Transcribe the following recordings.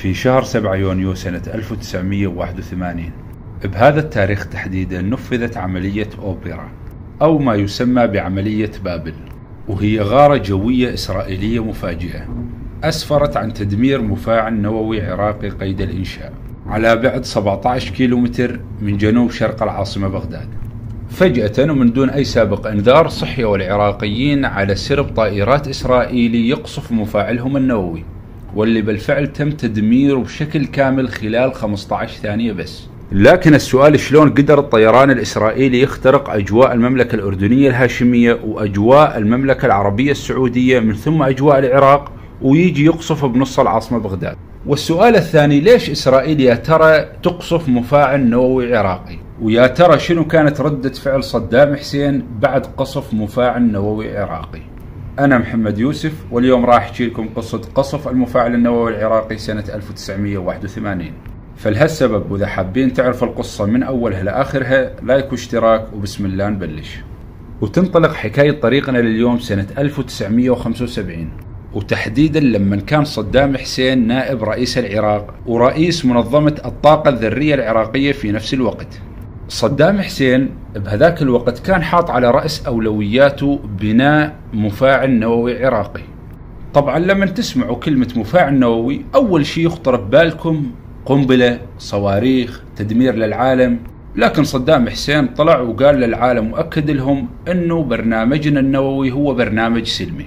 في شهر 7 يونيو سنة 1981 بهذا التاريخ تحديدا نفذت عملية أوبرا أو ما يسمى بعملية بابل وهي غارة جوية إسرائيلية مفاجئة. أسفرت عن تدمير مفاعل نووي عراقي قيد الإنشاء على بعد 17 كيلومتر من جنوب شرق العاصمة بغداد. فجأة ومن دون أي سابق إنذار صحيوا العراقيين على سرب طائرات إسرائيلي يقصف مفاعلهم النووي. واللي بالفعل تم تدميره بشكل كامل خلال 15 ثانية بس. لكن السؤال شلون قدر الطيران الإسرائيلي يخترق أجواء المملكة الأردنية الهاشمية وأجواء المملكة العربية السعودية من ثم أجواء العراق ويجي يقصف بنص العاصمة بغداد؟ والسؤال الثاني ليش إسرائيل يا ترى تقصف مفاعل نووي عراقي؟ ويا ترى شنو كانت ردة فعل صدام حسين بعد قصف مفاعل نووي عراقي؟ أنا محمد يوسف واليوم راح أحكي لكم قصة قصف المفاعل النووي العراقي سنة 1981 فلهالسبب وإذا حابين تعرفوا القصة من أولها لآخرها لايك واشتراك وبسم الله نبلش. وتنطلق حكاية طريقنا لليوم سنة 1975 وتحديدا لما كان صدام حسين نائب رئيس العراق ورئيس منظمة الطاقة الذرية العراقية في نفس الوقت. صدام حسين بهذاك الوقت كان حاط على رأس أولوياته بناء مفاعل نووي عراقي. طبعا لما تسمعوا كلمة مفاعل نووي أول شيء يخطر ببالكم قنبلة صواريخ تدمير للعالم. لكن صدام حسين طلع وقال للعالم وأكد لهم أنه برنامجنا النووي هو برنامج سلمي.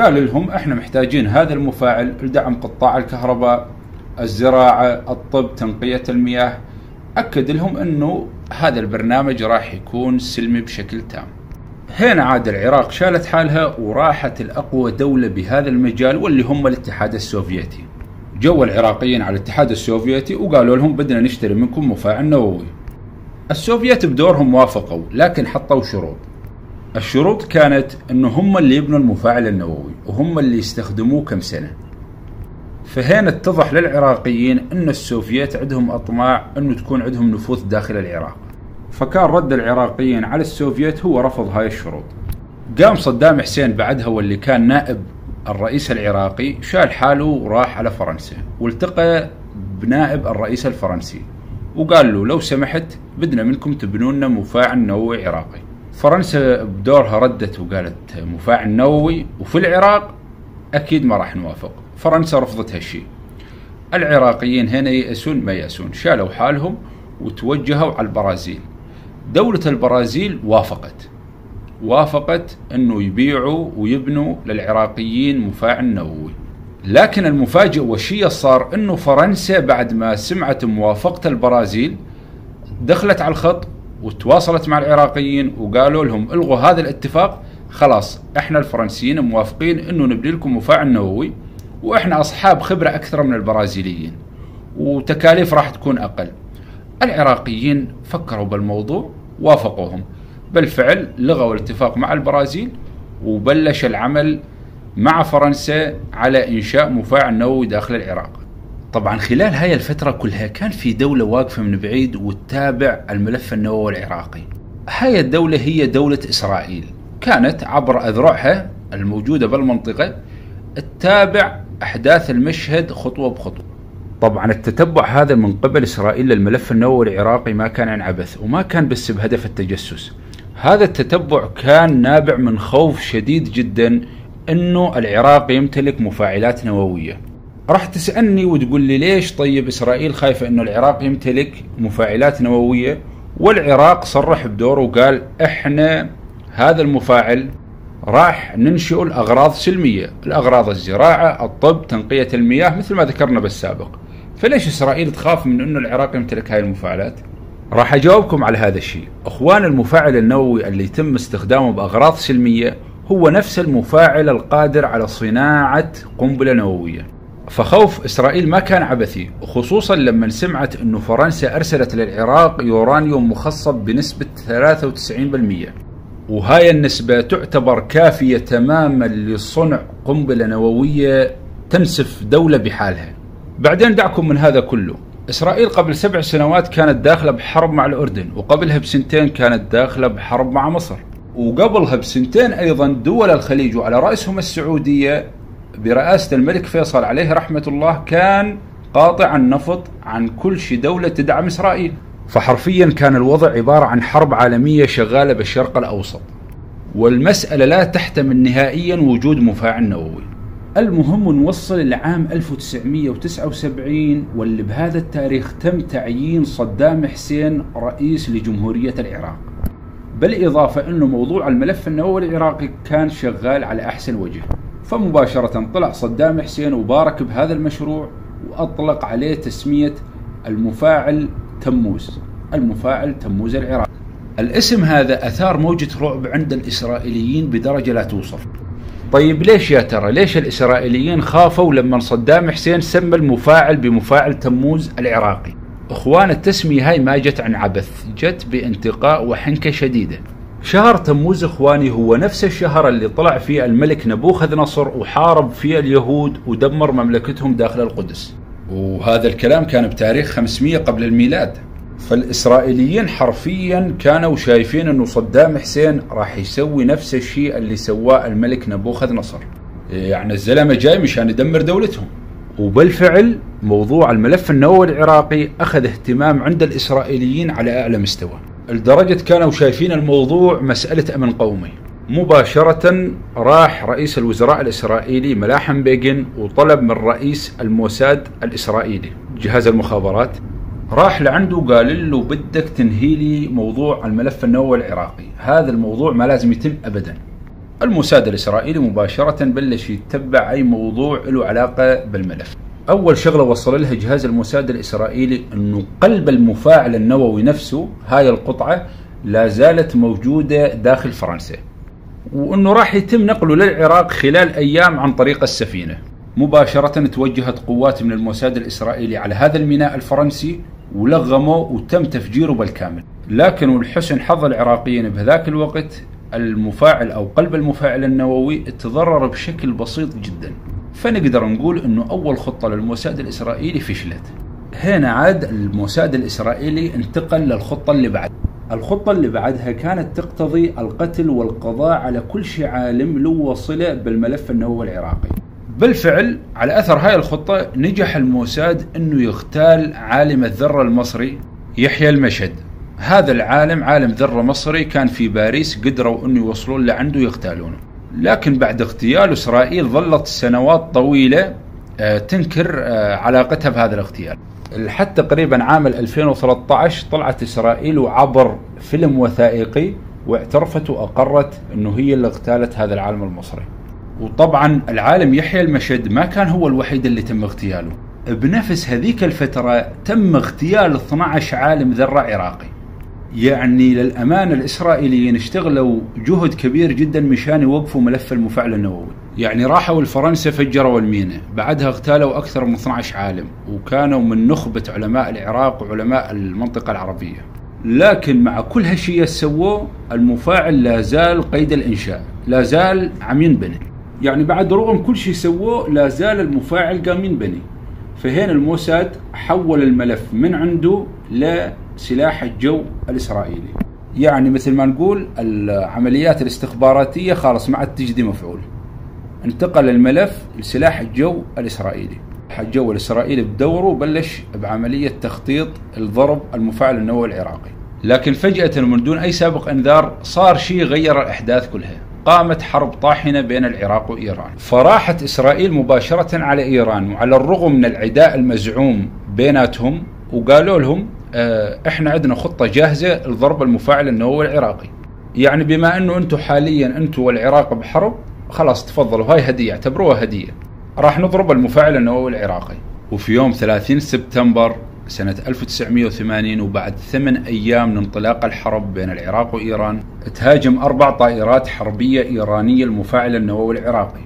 قال لهم إحنا محتاجين هذا المفاعل لدعم قطاع الكهرباء الزراعة الطب تنقية المياه. أكد لهم أنه هذا البرنامج راح يكون سلمي بشكل تام. هنا عاد العراق شالت حالها وراحت الأقوى دولة بهذا المجال واللي هم الاتحاد السوفيتي. جو العراقيين على الاتحاد السوفيتي وقالوا لهم بدنا نشتري منكم مفاعل نووي. السوفيت بدورهم وافقوا لكن حطوا شروط. الشروط كانت إنه هم اللي يبنوا المفاعل النووي وهم اللي يستخدموه كم سنة. فهنا اتضح للعراقيين إن السوفيت عندهم أطماع إنه تكون عندهم نفوذ داخل العراق. فكان رد العراقيين على السوفيت هو رفض هاي الشروط. قام صدام حسين بعدها واللي كان نائب الرئيس العراقي شال حاله وراح على فرنسا والتقى بنائب الرئيس الفرنسي وقال له لو سمحت بدنا منكم تبنوا لنا مفاعل نووي عراقي. فرنسا بدورها ردت وقالت مفاعل نووي وفي العراق أكيد ما راح نوافق. فرنسا رفضت هالشيء. العراقيين هنا يأسون ما يأسون شالوا حالهم وتوجهوا على البرازيل. دولة البرازيل وافقت. وافقت أنه يبيعوا ويبنوا للعراقيين مفاعل نووي. لكن المفاجئ والشيء صار أنه فرنسا بعد ما سمعت موافقة البرازيل دخلت على الخط وتواصلت مع العراقيين وقالوا لهم إلغوا هذا الاتفاق. خلاص إحنا الفرنسيين موافقين أنه نبني لكم مفاعل نووي وإحنا أصحاب خبرة أكثر من البرازيليين. وتكاليف راح تكون أقل. العراقيين فكروا بالموضوع وافقوهم. بالفعل لغوا الاتفاق مع البرازيل وبلش العمل مع فرنسا على إنشاء مفاعل نووي داخل العراق. طبعا خلال هاي الفترة كلها كان في دولة واقفة من بعيد وتتابع الملف النووي العراقي. هاي الدولة هي دولة إسرائيل. كانت عبر أذرعها الموجودة بالمنطقة تتابع أحداث المشهد خطوة بخطوة. طبعا التتبع هذا من قبل إسرائيل للملف النووي العراقي ما كان عن عبث وما كان بس بهدف التجسس. هذا التتبع كان نابع من خوف شديد جدا أنه العراق يمتلك مفاعلات نووية. راح تسألني وتقول لي ليش طيب إسرائيل خايفة أنه العراق يمتلك مفاعلات نووية؟ والعراق صرح بدوره وقال إحنا هذا المفاعل راح ننشئ الأغراض سلمية الأغراض الزراعة الطب تنقية المياه مثل ما ذكرنا بالسابق. فليش إسرائيل تخاف من أنه العراق يمتلك هاي المفاعلات؟ راح أجاوبكم على هذا الشيء. أخوان المفاعل النووي اللي يتم استخدامه بأغراض سلمية هو نفس المفاعل القادر على صناعة قنبلة نووية. فخوف إسرائيل ما كان عبثي خصوصا لما سمعت أنه فرنسا أرسلت للعراق يورانيوم مخصب بنسبة 93% وهاي النسبة تعتبر كافية تماما لصنع قنبلة نووية تنسف دولة بحالها. بعدين دعكم من هذا كله. إسرائيل قبل سبع سنوات كانت داخلة بحرب مع الأردن وقبلها بسنتين كانت داخلة بحرب مع مصر. وقبلها بسنتين أيضا دول الخليج وعلى رأسهم السعودية برئاسة الملك فيصل عليه رحمة الله كان قاطع النفط عن كل شي دولة تدعم إسرائيل. فحرفيا كان الوضع عبارة عن حرب عالمية شغالة بالشرق الأوسط. والمسألة لا تحتمل نهائيا وجود مفاعل نووي. المهم نوصل لعام 1979 واللي بهذا التاريخ تم تعيين صدام حسين رئيس لجمهورية العراق. بالإضافة أنه موضوع الملف النووي العراقي كان شغال على أحسن وجه. فمباشرة طلع صدام حسين وبارك بهذا المشروع وأطلق عليه تسمية المفاعل تموز المفاعل تموز العراقي الاسم هذا أثار موجة رعب عند الإسرائيليين بدرجة لا توصف. طيب ليش يا ترى؟ ليش الإسرائيليين خافوا لما صدام حسين سمى المفاعل بمفاعل تموز العراقي؟ إخوان التسمية هاي ما جت عن عبث جت بانتقاء وحنكة شديدة. شهر تموز إخواني هو نفس الشهر اللي طلع فيه الملك نبوخذ نصر وحارب فيه اليهود ودمر مملكتهم داخل القدس. وهذا الكلام كان بتاريخ 500 قبل الميلاد. فالإسرائيليين حرفيا كانوا شايفين أنه صدام حسين راح يسوي نفس الشيء اللي سواه الملك نبوخذ نصر. يعني الزلمة جاي مشان يدمر دولتهم. وبالفعل موضوع الملف النووي العراقي أخذ اهتمام عند الإسرائيليين على أعلى مستوى. لدرجة كانوا شايفين الموضوع مسألة أمن قومي. مباشرة راح رئيس الوزراء الإسرائيلي ملاحم بيجن وطلب من رئيس الموساد الإسرائيلي جهاز المخابرات راح لعنده وقال له بدك تنهي لي موضوع الملف النووي العراقي. هذا الموضوع ما لازم يتم أبدا. الموساد الإسرائيلي مباشرة بلش يتبع أي موضوع له علاقة بالملف. أول شغلة وصل لها جهاز الموساد الإسرائيلي أنه قلب المفاعل النووي نفسه هاي القطعة لا زالت موجودة داخل فرنسا. وأنه راح يتم نقله للعراق خلال أيام عن طريق السفينة. مباشرة توجهت قوات من الموساد الإسرائيلي على هذا الميناء الفرنسي ولغموا وتم تفجيره بالكامل. لكن ولحسن حظ العراقيين بهذاك الوقت المفاعل أو قلب المفاعل النووي تضرر بشكل بسيط جدا. فنقدر نقول أنه أول خطة للموساد الإسرائيلي فشلت. هنا عاد الموساد الإسرائيلي انتقل للخطة اللي بعد. الخطة اللي بعدها كانت تقتضي القتل والقضاء على كل شيء عالم له وصلة بالملف النووي العراقي. بالفعل على أثر هاي الخطة نجح الموساد أنه يغتال عالم الذرة المصري يحيى المشد هذا العالم عالم ذرة مصري كان في باريس قدروا أنه يوصلون لعنده يغتالونه لكن بعد اغتيال إسرائيل ظلت سنوات طويلة آه، تنكر آه، علاقتها بهذا الاغتيال. لحد تقريبا عام 2013 طلعت إسرائيل وعبر فيلم وثائقي واعترفت وأقرت أنه هي اللي اغتالت هذا العالم المصري. وطبعا العالم يحيى المشد ما كان هو الوحيد اللي تم اغتياله. بنفس هذيك الفترة تم اغتيال 12 عالم ذرة عراقي يعني للأمانة الإسرائيليين اشتغلوا جهد كبير جدا مشان يوقفوا ملف المفاعل النووي. يعني راحوا لفرنسا فجروا المينا بعدها اغتالوا أكثر من 12 عالم وكانوا من نخبة علماء العراق وعلماء المنطقة العربية. لكن مع كل هالشيء سووه المفاعل لا زال قيد الإنشاء لا زال عم ينبني يعني بعد رغم كل شيء سووه لا زال المفاعل قام ينبني فهنا الموساد حول الملف من عنده لسلاح الجو الإسرائيلي. يعني مثل ما نقول العمليات الاستخباراتية خلاص ما عاد تجدي مفعول. انتقل الملف لسلاح الجو الإسرائيلي. الجو الإسرائيلي بدوره بلش بعملية تخطيط الضرب المفاعل النووي العراقي. لكن فجأة ومن دون أي سابق إنذار صار شيء غير الأحداث كلها. قامت حرب طاحنة بين العراق وإيران. فراحت إسرائيل مباشرة على إيران وعلى الرغم من العداء المزعوم بيناتهم وقالوا لهم آه إحنا عندنا خطة جاهزة لضرب المفاعل النووي العراقي. يعني بما أنه أنتم حاليا أنتم والعراق بحرب خلاص تفضلوا هاي هدية اعتبروها هدية. راح نضرب المفاعل النووي العراقي. وفي يوم 30 سبتمبر سنة 1980 وبعد ثمان أيام من انطلاق الحرب بين العراق وإيران تهاجم أربع طائرات حربية إيرانية المفاعل النووي العراقي.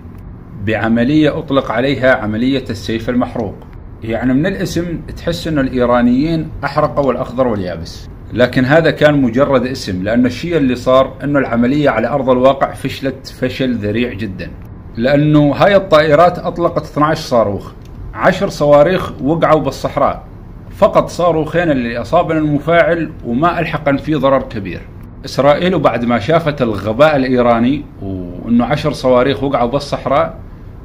بعملية أطلق عليها عملية السيف المحروق. يعني من الاسم تحس أن الإيرانيين أحرقوا الأخضر واليابس. لكن هذا كان مجرد اسم لأن الشيء اللي صار أنه العملية على أرض الواقع فشلت فشل ذريع جدا. لأنه هاي الطائرات أطلقت 12 صاروخ. 10 صواريخ وقعوا بالصحراء. فقط صاروخين اللي أصابنا المفاعل وما ألحقن فيه ضرر كبير. إسرائيل بعد ما شافت الغباء الإيراني وأنه عشر صواريخ وقعوا بالصحراء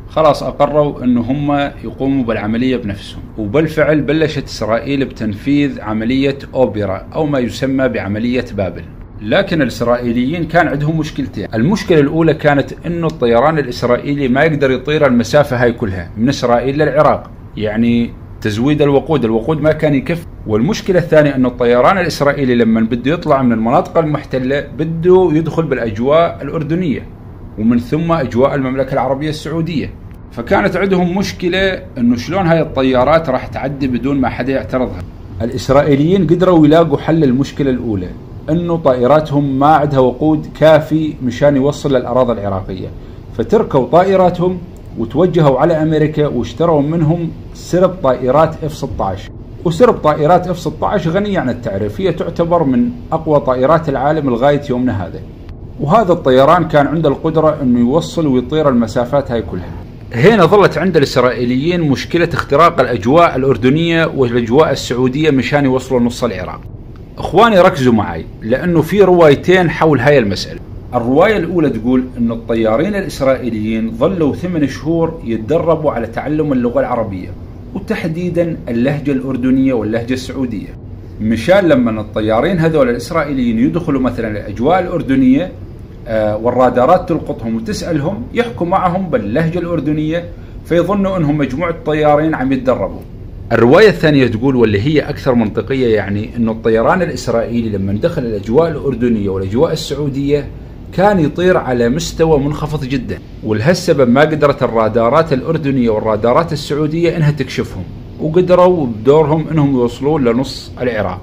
خلاص أقروا أن هم يقوموا بالعملية بنفسهم. وبالفعل بلشت إسرائيل بتنفيذ عملية أوبرا أو ما يسمى بعملية بابل. لكن الإسرائيليين كان عندهم مشكلتين. المشكلة الأولى كانت أنه الطيران الإسرائيلي ما يقدر يطير المسافة هاي كلها من إسرائيل للعراق. يعني تزويد الوقود. الوقود ما كان يكفي. والمشكلة الثانية أن الطيران الإسرائيلي لما بده يطلع من المناطق المحتلة بده يدخل بالأجواء الأردنية ومن ثم أجواء المملكة العربية السعودية. فكانت عندهم مشكلة أنه شلون هاي الطيارات راح تعدي بدون ما حدا يعترضها. الإسرائيليين قدروا يلاقوا حل المشكلة الأولى أنه طائراتهم ما عندها وقود كافي مشان يوصل للأراضي العراقية. فتركوا طائراتهم وتوجهوا على أمريكا واشتروا منهم سرب طائرات F-16. وسرب طائرات F-16 غنية عن التعريف هي تعتبر من أقوى طائرات العالم لغاية يومنا هذا. وهذا الطيران كان عنده القدرة أنه يوصل ويطير المسافات هاي كلها. هنا ظلت عند الإسرائيليين مشكلة اختراق الأجواء الأردنية والأجواء السعودية مشان يوصلوا نص العراق. إخواني ركزوا معي لأنه في روايتين حول هاي المسألة. الرواية الأولى تقول أن الطيارين الإسرائيليين ظلوا ثمان شهور يتدربوا على تعلم اللغة العربية وتحديدا اللهجة الأردنية واللهجة السعودية. مشان لما الطيارين هذول الإسرائيليين يدخلوا مثلا الأجواء الأردنية آه والرادارات تلقطهم وتسألهم يحكوا معهم باللهجة الأردنية فيظنوا أنهم مجموعة طيارين عم يتدربوا. الرواية الثانية تقول واللي هي أكثر منطقية يعني أنه الطيران الإسرائيلي لما دخل الأجواء الأردنية والأجواء السعودية كان يطير على مستوى منخفض جدا ولهالسبب ما قدرت الرادارات الأردنية والرادارات السعودية إنها تكشفهم وقدروا بدورهم إنهم يوصلون لنص العراق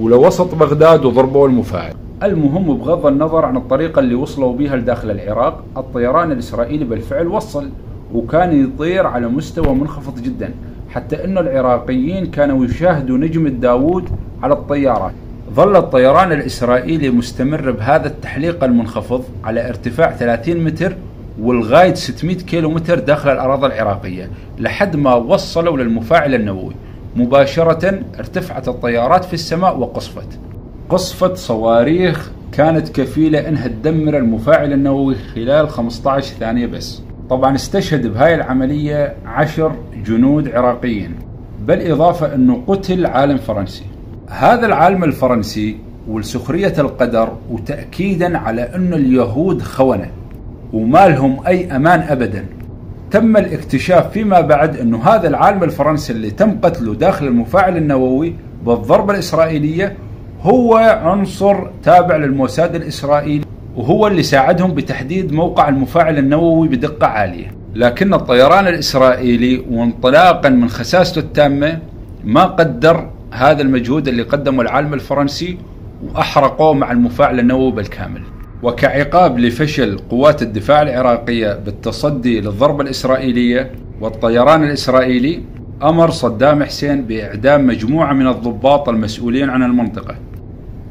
ولوسط بغداد وضربوا المفاعل. المهم بغض النظر عن الطريقة اللي وصلوا بها لداخل العراق الطيران الإسرائيلي بالفعل وصل وكان يطير على مستوى منخفض جدا حتى أن العراقيين كانوا يشاهدوا نجم داوود على الطيارات. ظل الطيران الإسرائيلي مستمر بهذا التحليق المنخفض على ارتفاع 30 متر ولغاية 600 كيلو متر داخل الأراضي العراقية لحد ما وصلوا للمفاعل النووي. مباشرة ارتفعت الطيارات في السماء وقصفت. قصفت صواريخ كانت كفيلة إنها تدمر المفاعل النووي خلال 15 ثانية بس. طبعا استشهد بهاي العملية عشر جنود عراقيين. بالإضافة أنه قتل عالم فرنسي. هذا العالم الفرنسي ولسخرية القدر وتأكيدا على أن اليهود خونة وما لهم أي أمان أبدا. تم الاكتشاف فيما بعد أنه هذا العالم الفرنسي اللي تم قتله داخل المفاعل النووي بالضربة الإسرائيلية هو عنصر تابع للموساد الإسرائيلي وهو اللي ساعدهم بتحديد موقع المفاعل النووي بدقة عالية. لكن الطيران الإسرائيلي وانطلاقا من خساسته التامة ما قدر هذا المجهود اللي قدمه العالم الفرنسي وأحرقوه مع المفاعل النووي بالكامل. وكعقاب لفشل قوات الدفاع العراقية بالتصدي للضربة الإسرائيلية والطيران الإسرائيلي أمر صدام حسين بإعدام مجموعة من الضباط المسؤولين عن المنطقة.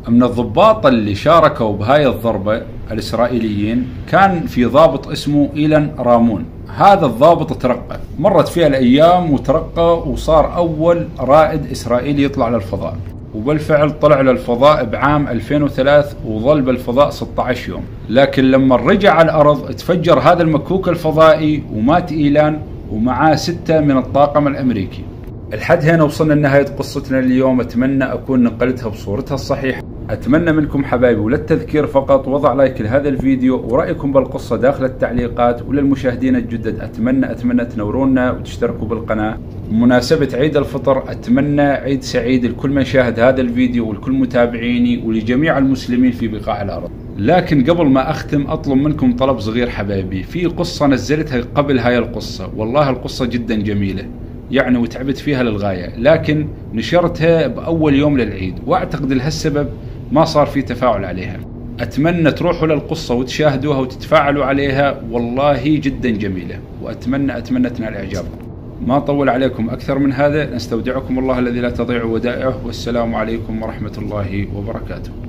من الضباط اللي شاركوا بهاي الضربة الإسرائيليين كان في ضابط اسمه إيلان رامون. هذا الضابط ترقى. مرت فيها الأيام وترقى وصار أول رائد إسرائيلي يطلع للفضاء. وبالفعل طلع للفضاء بعام 2003 وظل بالفضاء 16 يوم. لكن لما رجع على الأرض تفجر هذا المكوك الفضائي ومات إيلان ومعاه ستة من الطاقم الأمريكي. الحد هنا وصلنا لنهاية قصتنا اليوم. أتمنى أكون نقلتها بصورتها الصحيحة. أتمنى منكم حبايبي وللتذكير فقط. وضع لايك لهذا الفيديو ورأيكم بالقصة داخل التعليقات وللمشاهدين الجدد. أتمنى أتمنى تنورونا وتشتركوا بالقناة. بمناسبة عيد الفطر أتمنى عيد سعيد لكل من شاهد هذا الفيديو ولكل متابعيني ولجميع المسلمين في بقاع الأرض. لكن قبل ما أختم أطلب منكم طلب صغير حبايبي. في قصة نزلتها قبل هاي القصة. والله القصة جدا جميلة. يعني وتعبت فيها للغاية لكن نشرتها بأول يوم للعيد وأعتقد لهالسبب ما صار في تفاعل عليها. أتمنى تروحوا للقصة وتشاهدوها وتتفاعلوا عليها والله جدا جميلة وأتمنى أتمنى تنال إعجابكم ما طول عليكم أكثر من هذا نستودعكم الله الذي لا تضيع ودائعه والسلام عليكم ورحمة الله وبركاته.